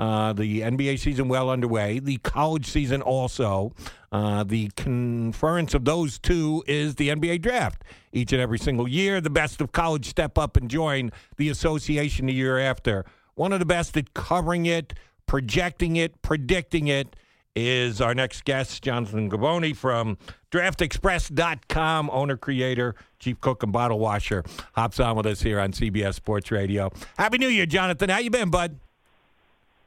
Uh, the NBA season well underway. The college season also. Uh, the conference of those two is the NBA draft. Each and every single year, the best of college step up and join the association the year after. One of the best at covering it, projecting it, predicting it is our next guest, Jonathan Givony from DraftExpress.com, owner, creator, chief cook, and bottle washer. Hops on with us here on CBS Sports Radio. Happy New Year, Jonathan. How you been, bud?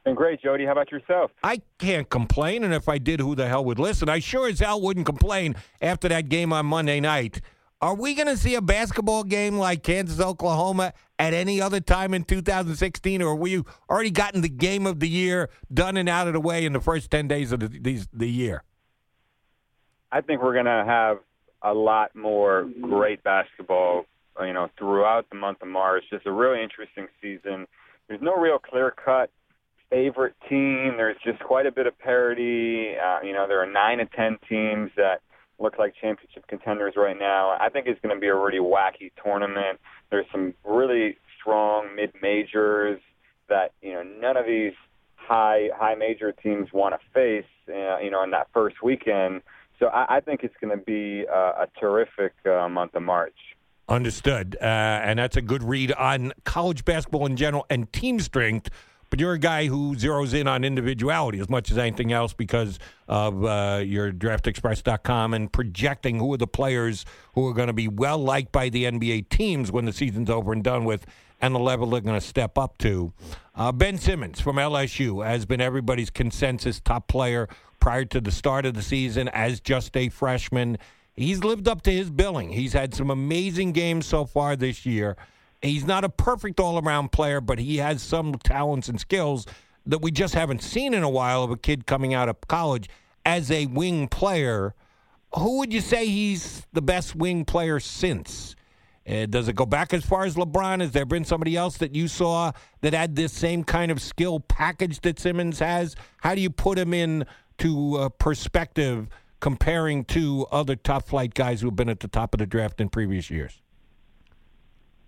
Been great, Jody. How about yourself? I can't complain, and if I did, who the hell would listen? I sure as hell wouldn't complain after that game on Monday night. Are we going to see a basketball game like Kansas, Oklahoma at any other time in 2016, or were you already gotten the game of the year done and out of the way in the first 10 days of the, these, the year? I think we're going to have a lot more great basketball, you know, throughout the month of March. Just a really interesting season. There's no real clear cut favorite team. There's just quite a bit of parity. Uh, you know, there are nine to ten teams that look like championship contenders right now. I think it's going to be a really wacky tournament. There's some really strong mid majors that you know none of these high high major teams want to face. Uh, you know, in that first weekend. So I, I think it's going to be uh, a terrific uh, month of March. Understood, uh, and that's a good read on college basketball in general and team strength but you're a guy who zeroes in on individuality as much as anything else because of uh, your draftexpress.com and projecting who are the players who are going to be well liked by the NBA teams when the season's over and done with and the level they're going to step up to. Uh, ben Simmons from LSU has been everybody's consensus top player prior to the start of the season as just a freshman. He's lived up to his billing. He's had some amazing games so far this year. He's not a perfect all around player, but he has some talents and skills that we just haven't seen in a while of a kid coming out of college as a wing player. Who would you say he's the best wing player since? Uh, does it go back as far as LeBron? Has there been somebody else that you saw that had this same kind of skill package that Simmons has? How do you put him in to uh, perspective comparing to other top flight guys who have been at the top of the draft in previous years?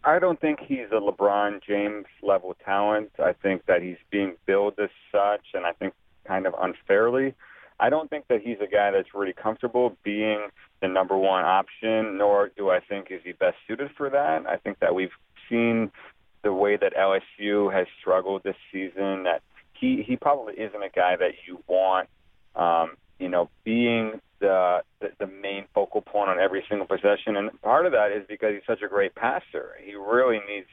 I don't think he's a LeBron James level talent. I think that he's being billed as such, and I think kind of unfairly. I don't think that he's a guy that's really comfortable being the number one option, nor do I think is he best suited for that. I think that we've seen the way that LSU has struggled this season. That he he probably isn't a guy that you want, um, you know, being the, the the main focal point on every single possession, and part of that is because he's such a great passer. He really needs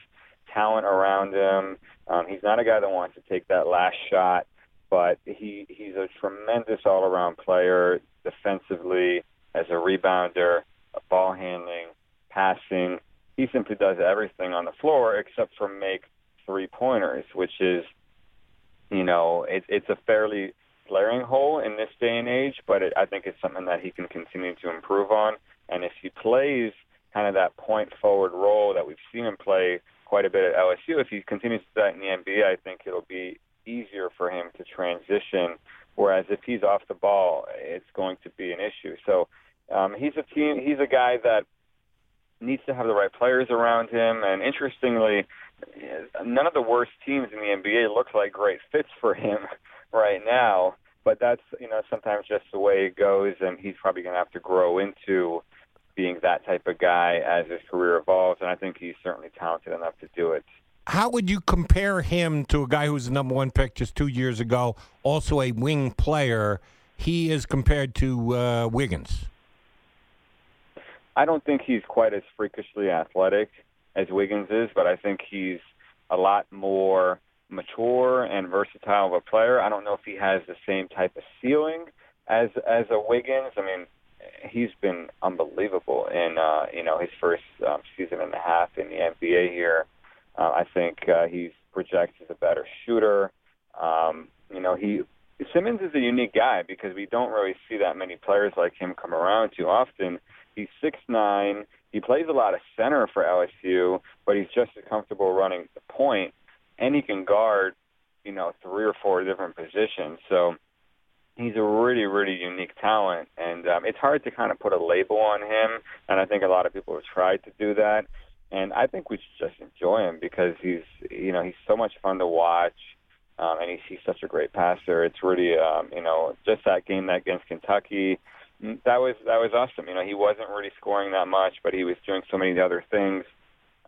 talent around him. Um, he's not a guy that wants to take that last shot, but he he's a tremendous all-around player defensively, as a rebounder, ball handling, passing. He simply does everything on the floor except for make three pointers, which is, you know, it, it's a fairly glaring hole in this day and age, but it, I think it's something that he can continue to improve on. And if he plays kind of that point forward role that we've seen him play quite a bit at LSU, if he continues to do that in the NBA, I think it'll be easier for him to transition. Whereas if he's off the ball, it's going to be an issue. So um, he's a team. He's a guy that needs to have the right players around him. And interestingly, none of the worst teams in the NBA look like great fits for him right now. But that's you know sometimes just the way it goes, and he's probably going to have to grow into being that type of guy as his career evolves. And I think he's certainly talented enough to do it. How would you compare him to a guy who was the number one pick just two years ago, also a wing player? He is compared to uh, Wiggins. I don't think he's quite as freakishly athletic as Wiggins is, but I think he's a lot more mature and versatile of a player. I don't know if he has the same type of ceiling as as a Wiggins. I mean, he's been unbelievable in uh, you know his first um, season and a half in the NBA here. Uh, I think uh, he's projected as a better shooter. Um, you know, he Simmons is a unique guy because we don't really see that many players like him come around too often. He's six nine. He plays a lot of center for LSU, but he's just as comfortable running the point and he can guard, you know, three or four different positions. So he's a really, really unique talent, and um, it's hard to kind of put a label on him. And I think a lot of people have tried to do that. And I think we should just enjoy him because he's, you know, he's so much fun to watch. um, and he's, he's such a great passer. It's really, um, you know, just that game that against Kentucky, mm, that was that was awesome. You know, he wasn't really scoring that much, but he was doing so many other things.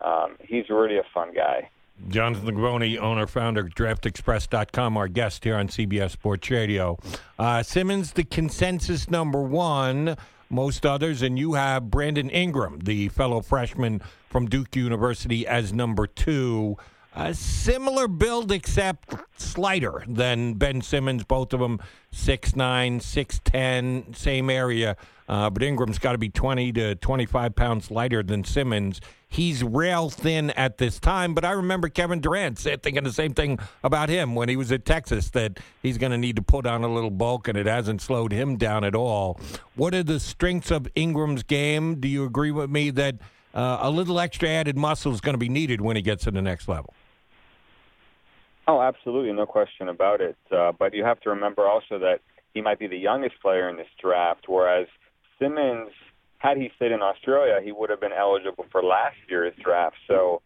Um, he's really a fun guy. Jonathan Givony, owner, founder, DraftExpress.com, our guest here on CBS Sports Radio. Uh, Simmons, the consensus number one. Most others, and you have Brandon Ingram, the fellow freshman from Duke University, as number two. A similar build, except slighter than Ben Simmons. Both of them 6'9, 6'10, same area. Uh, but Ingram's got to be 20 to 25 pounds lighter than Simmons. He's rail thin at this time, but I remember Kevin Durant thinking the same thing about him when he was at Texas that he's going to need to put on a little bulk, and it hasn't slowed him down at all. What are the strengths of Ingram's game? Do you agree with me that uh, a little extra added muscle is going to be needed when he gets to the next level? Oh, absolutely, no question about it. Uh, but you have to remember also that he might be the youngest player in this draft, whereas Simmons, had he stayed in Australia, he would have been eligible for last year's draft. So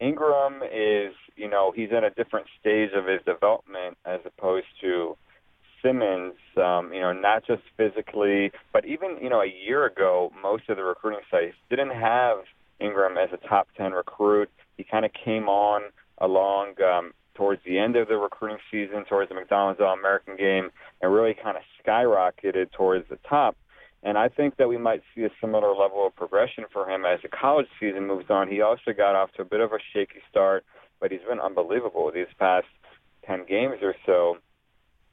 Ingram is, you know, he's in a different stage of his development as opposed to Simmons, um, you know, not just physically, but even, you know, a year ago, most of the recruiting sites didn't have Ingram as a top 10 recruit. He kind of came on along um, towards the end of the recruiting season, towards the McDonald's All-American game, and really kind of skyrocketed towards the top. And I think that we might see a similar level of progression for him as the college season moves on. He also got off to a bit of a shaky start, but he's been unbelievable these past 10 games or so.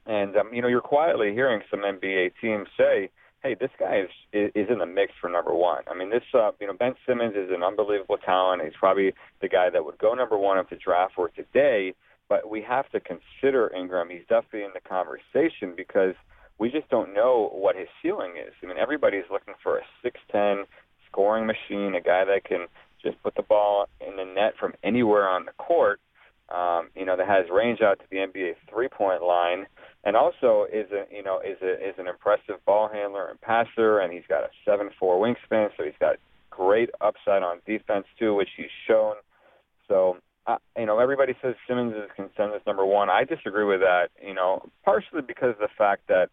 And, um, you know, you're quietly hearing some NBA teams say, hey, this guy is is in the mix for number one. I mean, this uh, you know Ben Simmons is an unbelievable talent. He's probably the guy that would go number one if the draft were today. But we have to consider Ingram. He's definitely in the conversation because we just don't know what his ceiling is. I mean, everybody's looking for a 6'10 scoring machine, a guy that can just put the ball in the net from anywhere on the court. Um, you know, that has range out to the NBA three-point line, and also is a you know is a is an impressive ball handler and passer, and he's got a seven-four wingspan, so he's got great upside on defense too, which he's shown. So uh, you know, everybody says Simmons is consensus number one. I disagree with that. You know, partially because of the fact that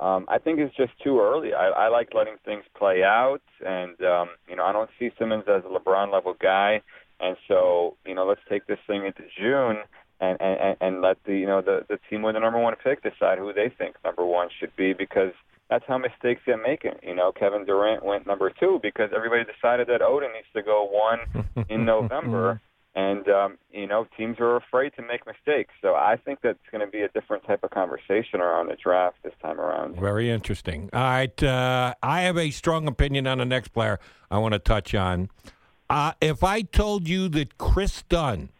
um, I think it's just too early. I, I like letting things play out, and um, you know, I don't see Simmons as a LeBron level guy. And so, you know, let's take this thing into June and and, and let the you know the the team with the number one pick decide who they think number one should be because that's how mistakes get making. You know, Kevin Durant went number two because everybody decided that Oden needs to go one in November. And um, you know, teams are afraid to make mistakes. So I think that's going to be a different type of conversation around the draft this time around. Very interesting. All right, uh, I have a strong opinion on the next player I want to touch on. Uh, if I told you that Kris Dunn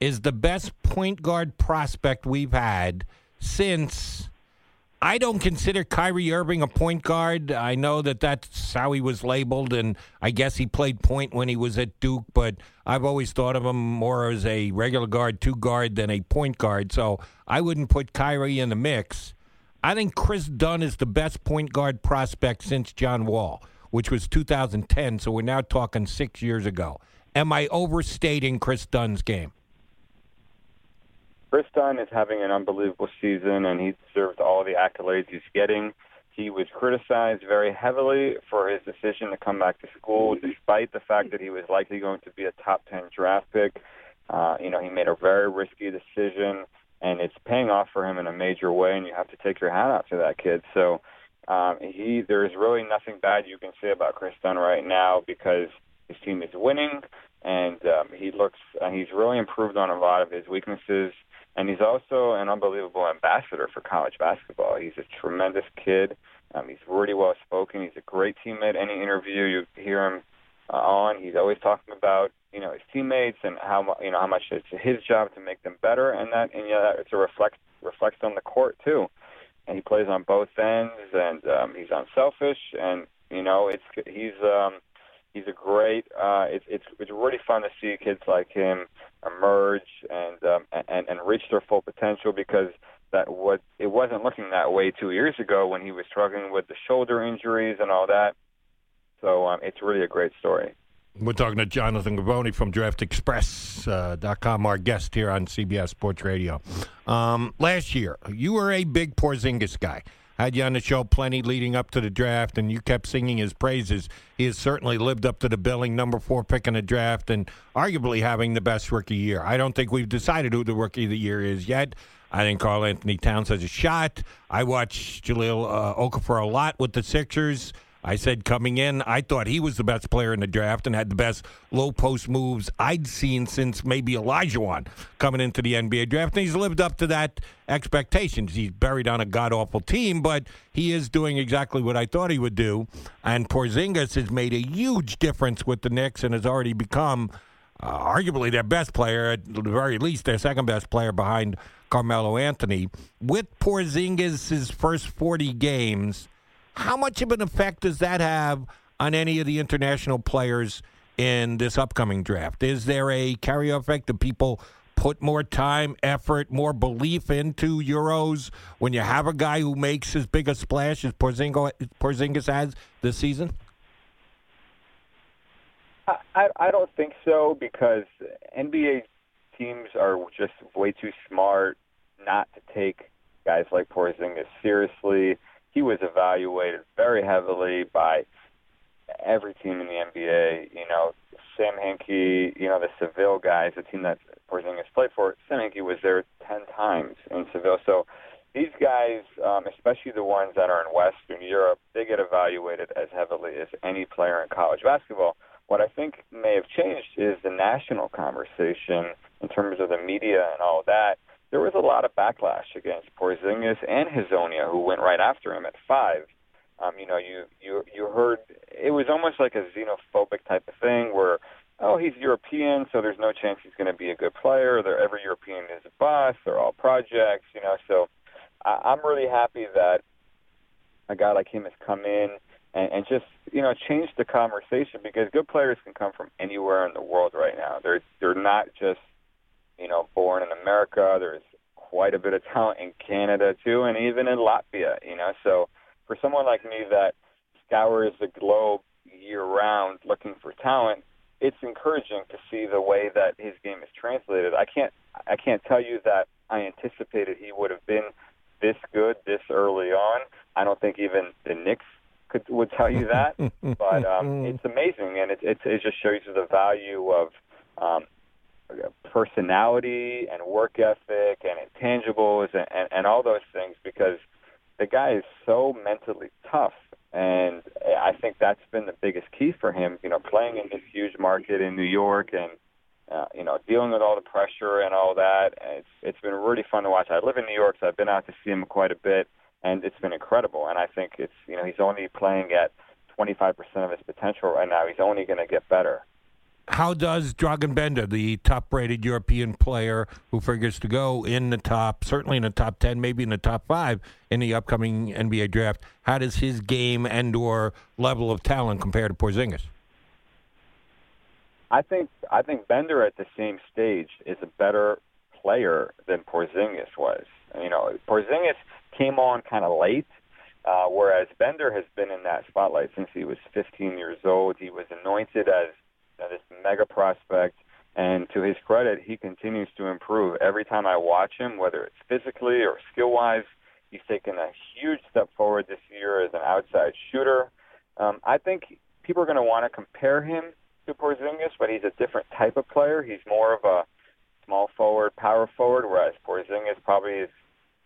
is the best point guard prospect we've had since I don't consider Kyrie Irving a point guard. I know that that's how he was labeled, and I guess he played point when he was at Duke, but I've always thought of him more as a regular guard, two guard, than a point guard. So I wouldn't put Kyrie in the mix. I think Kris Dunn is the best point guard prospect since John Wall, which was 2010. So we're now talking six years ago. Am I overstating Kris Dunn's game? Kris Dunn is having an unbelievable season, and he deserves all the accolades he's getting. He was criticized very heavily for his decision to come back to school, despite the fact that he was likely going to be a top 10 draft pick. Uh, you know, he made a very risky decision, and it's paying off for him in a major way, and you have to take your hat off to that kid. So um, he, there's really nothing bad you can say about Kris Dunn right now because his team is winning, and um, he looks, uh, he's really improved on a lot of his weaknesses and he's also an unbelievable ambassador for college basketball. He's a tremendous kid. Um, he's really well spoken. He's a great teammate. Any interview you hear him uh, on, he's always talking about you know his teammates and how you know how much it's his job to make them better, and that and yeah, it's a reflect reflects on the court too. And he plays on both ends, and um, he's unselfish, and you know it's he's um, he's a great. Uh, it's it's it's really fun to see kids like him emerge and um, and and reach their full potential because that what it wasn't looking that way two years ago when he was struggling with the shoulder injuries and all that. So um, it's really a great story. We're talking to Jonathan Givony from DraftExpress.com, uh, our guest here on CBS Sports Radio. Um, last year, you were a big Porzingis guy. Had you on the show plenty leading up to the draft, and you kept singing his praises. He has certainly lived up to the billing, number four pick in the draft, and arguably having the best rookie year. I don't think we've decided who the rookie of the year is yet. I think Karl-Anthony Towns has a shot. I watched Jahlil uh, Okafor a lot with the Sixers. I said coming in, I thought he was the best player in the draft and had the best low post moves I'd seen since maybe Elijah Olajuwon coming into the NBA draft. And he's lived up to that expectations. He's buried on a god awful team, but he is doing exactly what I thought he would do. And Porzingis has made a huge difference with the Knicks and has already become uh, arguably their best player, at the very least their second best player behind Carmelo Anthony. With Porzingis' first 40 games how much of an effect does that have on any of the international players in this upcoming draft? Is there a carryover effect? Do people put more time, effort, more belief into Euros when you have a guy who makes as big a splash as Porzingis has this season? I, I don't think so because NBA teams are just way too smart not to take guys like Porzingis seriously he was evaluated very heavily by every team in the NBA. You know, Sam Hinkie, you know, the Seville guys, the team that Porzingis played for, Sam Hinkie was there 10 times in Seville. So these guys, um, especially the ones that are in Western Europe, they get evaluated as heavily as any player in college basketball. What I think may have changed is the national conversation in terms of the media and all that there was a lot of backlash against Porzingis and Hezonja, who went right after him at five. Um, you know, you you you heard it was almost like a xenophobic type of thing where, oh, he's European, so there's no chance he's going to be a good player. They're, every European is a bust. They're all projects, you know. So I, I'm really happy that a guy like him has come in and, and just you know change the conversation because good players can come from anywhere in the world right now. They're they're not just you know, born in America. There's quite a bit of talent in Canada too, and even in Latvia. You know, so for someone like me that scours the globe year round looking for talent, it's encouraging to see the way that his game is translated. I can't I can't tell you that I anticipated he would have been this good this early on. I don't think even the Knicks could would tell you that, but um, it's amazing, and it, it it just shows you the value of um, personality and work ethic and intangibles and, and, and all those things because the guy is so mentally tough. And I think that's been the biggest key for him, you know, playing in this huge market in New York and, uh, you know, dealing with all the pressure and all that. It's, it's been really fun to watch. I live in New York, so I've been out to see him quite a bit, and it's been incredible. And I think it's, you know, he's only playing at 25% of his potential right now. He's only going to get better how does Dragan Bender, the top-rated European player who figures to go in the top, certainly in the top ten, maybe in the top five in the upcoming NBA draft, how does his game and/or level of talent compare to Porzingis? I think I think Bender at the same stage is a better player than Porzingis was. You know, Porzingis came on kind of late, uh, whereas Bender has been in that spotlight since he was 15 years old. He was anointed as this mega prospect. And to his credit, he continues to improve. Every time I watch him, whether it's physically or skill wise, he's taken a huge step forward this year as an outside shooter. Um, I think people are going to want to compare him to Porzingis, but he's a different type of player. He's more of a small forward, power forward, whereas Porzingis probably is,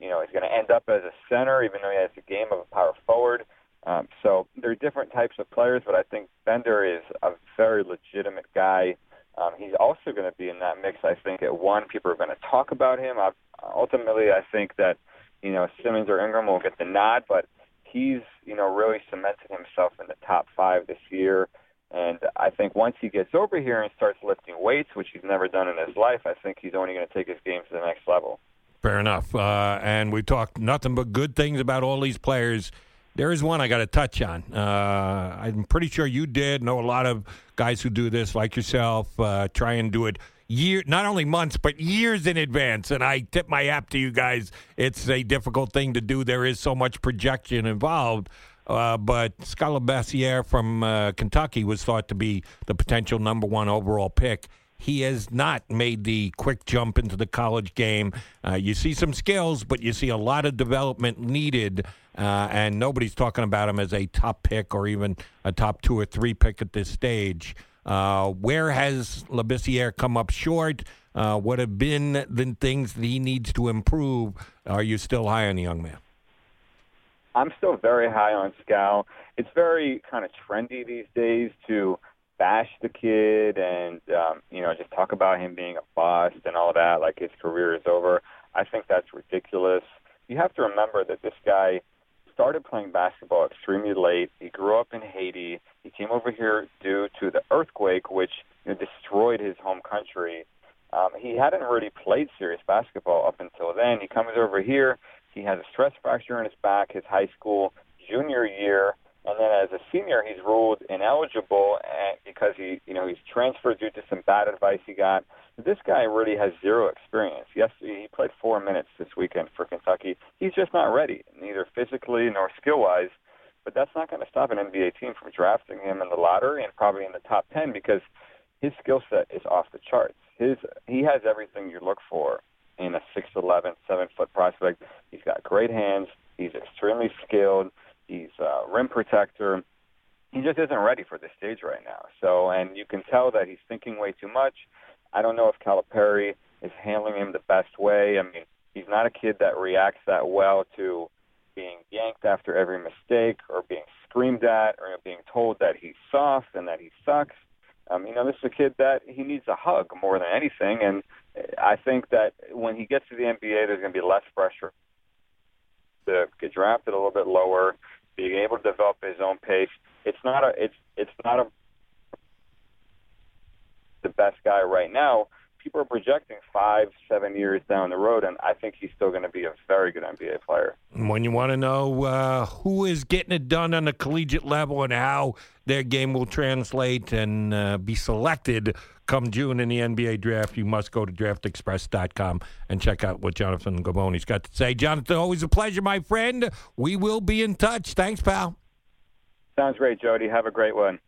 you know, he's going to end up as a center, even though he has a game of a power forward. Um, so there are different types of players, but I think Bender is a very legitimate guy. Um, he's also going to be in that mix. I think at one, people are going to talk about him. I, ultimately, I think that you know Simmons or Ingram will get the nod, but he's you know really cemented himself in the top five this year. And I think once he gets over here and starts lifting weights, which he's never done in his life, I think he's only going to take his game to the next level. Fair enough. Uh, and we talked nothing but good things about all these players there is one I got to touch on. Uh, I'm pretty sure you did know a lot of guys who do this, like yourself, uh, try and do it year, not only months but years in advance. And I tip my hat to you guys. It's a difficult thing to do. There is so much projection involved. uh, but Skal Labissiere from uh, Kentucky was thought to be the potential number one overall pick. He has not made the quick jump into the college game. Uh, you see some skills, but you see a lot of development needed, uh, and nobody's talking about him as a top pick or even a top two or three pick at this stage. Uh, where has Labissiere come up short? Uh, what have been the things that he needs to improve? Are you still high on the young man? I'm still very high on Skal. It's very kind of trendy these days to bash the kid and um, you know just talk about him being a bust and all that, like his career is over. I think that's ridiculous. You have to remember that this guy started playing basketball extremely late. He grew up in Haiti. He came over here due to the earthquake, which you know, destroyed his home country. Um, he hadn't really played serious basketball up until then. He comes over here. He has a stress fracture in his back his high school junior year, then as a senior, he's ruled ineligible eh, because he, you know, he's transferred due to some bad advice he got. This guy really has zero experience. Yes, he played four minutes this weekend for Kentucky. He's just not ready, neither physically nor skill-wise. But that's not going to stop an NBA team from drafting him in the lottery and probably in the top ten because his skill set is off the charts. His he has everything you look for in a 6'11", 7-foot prospect. He's got great hands. He's extremely skilled. Rim protector. He just isn't ready for this stage right now. So, and you can tell that he's thinking way too much. I don't know if Calipari is handling him the best way. I mean, he's not a kid that reacts that well to being yanked after every mistake or being screamed at or being told that he's soft and that he sucks. Um, you know, this is a kid that he needs a hug more than anything, and I think that when he gets to the NBA, there's going to be less pressure to get drafted a little bit lower, being able to develop his own pace. It's not a it's it's not a the best guy right now. People are projecting five, seven years down the road, and I think he's still going to be a very good NBA player. When you want to know uh, who is getting it done on the collegiate level and how their game will translate and uh, be selected come June in the NBA draft, you must go to draftexpress.com and check out what Jonathan Givony's got to say. Jonathan, always a pleasure, my friend. We will be in touch. Thanks, pal. Sounds great, Jody. Have a great one.